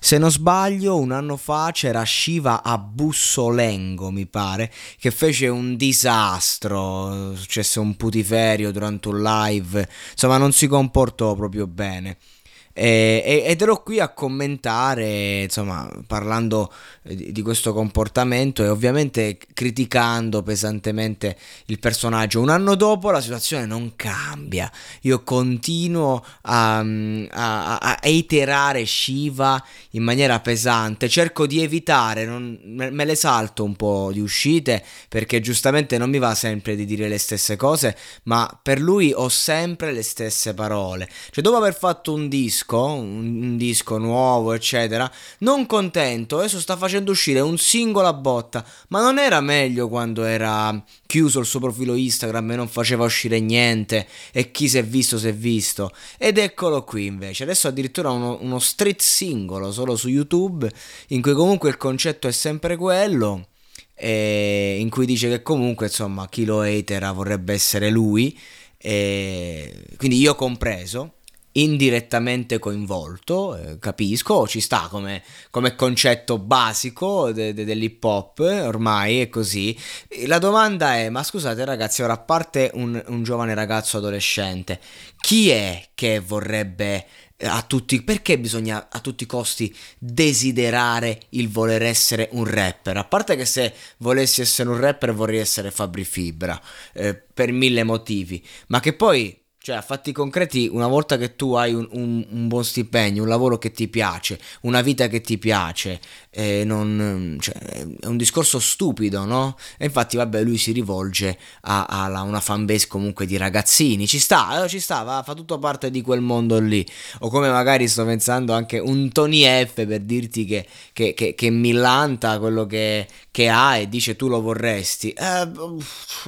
Se non sbaglio, un anno fa c'era Shiva a Bussolengo, mi pare, che fece un disastro. Successe un putiferio durante un live. Insomma, non si comportò proprio bene. E, ed ero qui a commentare, insomma, parlando di, di, questo comportamento e ovviamente criticando pesantemente il personaggio. Un anno dopo la situazione non cambia. Io continuo a, a, a iterare Shiva in maniera pesante. Cerco di evitare, non, me le salto un po' di uscite perché giustamente non mi va sempre di dire le stesse cose, ma per lui ho sempre le stesse parole. Cioè, dopo aver fatto un disco disco, un, disco nuovo, eccetera, non contento, adesso sta facendo uscire un singolo a botta, ma non era meglio quando era chiuso il suo profilo Instagram e non faceva uscire niente e chi si è visto si è visto. Ed eccolo qui invece, adesso addirittura uno, uno street singolo solo su YouTube in cui comunque il concetto è sempre quello in cui dice che comunque insomma chi lo hatera vorrebbe essere lui e quindi io compreso indirettamente coinvolto, eh, capisco, ci sta come, come concetto basico de, de, dell'hip hop, ormai è così. La domanda è, ma scusate ragazzi, ora a parte un, un giovane ragazzo adolescente, chi è che vorrebbe eh, a tutti, perché bisogna a tutti i costi desiderare il voler essere un rapper? A parte che se volessi essere un rapper vorrei essere Fabri Fibra, eh, per mille motivi, ma che poi cioè, a fatti concreti, una volta che tu hai un, un, un, buon stipendio, un lavoro che ti piace, una vita che ti piace, eh, non, cioè, è un discorso stupido, no? E infatti, vabbè, lui si rivolge a, a una fanbase comunque di ragazzini. Ci sta, eh, ci sta, va, fa tutto parte di quel mondo lì. O come magari sto pensando anche un Tony F per dirti che, che, che, che millanta quello che, che ha e dice tu lo vorresti. Eh,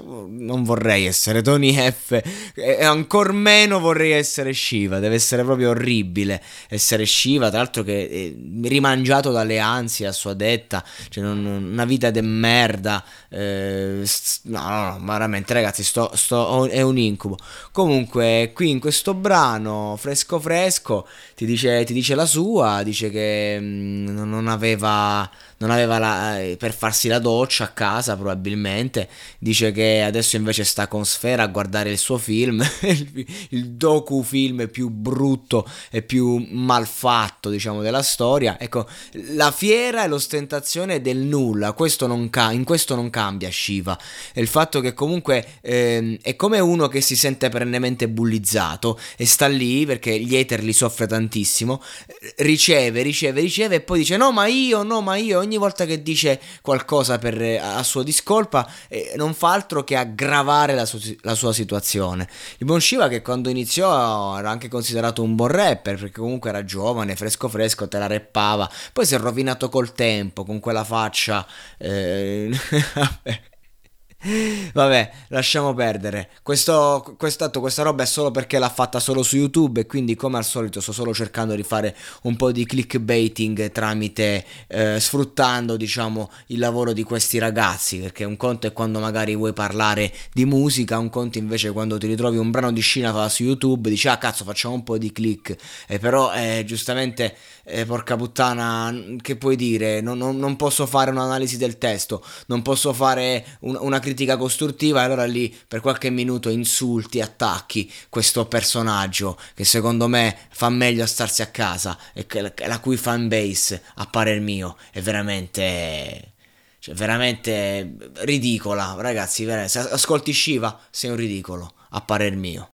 non vorrei essere Tony F. E ancora meno vorrei essere Shiva. Deve essere proprio orribile essere Shiva. Tra l'altro, che è rimangiato dalle ansie a sua detta. Cioè, non, una vita de merda. Eh, no, no, no, veramente, ragazzi, sto, sto, è un incubo. Comunque, qui in questo brano, fresco fresco, ti dice, ti dice la sua. Dice che mh, mm, non aveva non aveva la, eh, per farsi la doccia a casa probabilmente, dice che adesso invece sta con Sfera a guardare il suo film, il docufilm più brutto e più malfatto diciamo della storia, ecco la fiera e l'ostentazione del nulla, questo ca- in questo non cambia Shiva, e il fatto che comunque ehm, è come uno che si sente perennemente bullizzato e sta lì perché gli hater li soffre tantissimo, riceve, riceve, riceve e poi dice no ma io, no ma io, ogni volta che dice qualcosa per, a sua discolpa eh, non fa altro che aggravare la, su- la, sua situazione. Il buon Shiva che quando iniziò era anche considerato un buon rapper perché comunque era giovane, fresco fresco, te la rappava, poi si è rovinato col tempo con quella faccia... Eh, Vabbè, lasciamo perdere. Questo, questo, questa roba è solo perché l'ha fatta solo su YouTube e quindi come al solito sto solo cercando di fare un po' di clickbaiting tramite eh, sfruttando, diciamo, il lavoro di questi ragazzi, perché un conto è quando magari vuoi parlare di musica, un conto invece quando ti ritrovi un brano di scena su YouTube, dici "Ah, cazzo, facciamo un po' di click". E però eh, giustamente eh, porca puttana, che puoi dire? Non, non, non, posso fare un'analisi del testo, non posso fare un, una critica costruttiva e allora lì per qualche minuto insulti, attacchi questo personaggio che secondo me fa meglio a starsi a casa e la cui fanbase, a parer mio, è veramente... Cioè, veramente ridicola, ragazzi. Se ascolti Shiva, sei un ridicolo, a parer mio.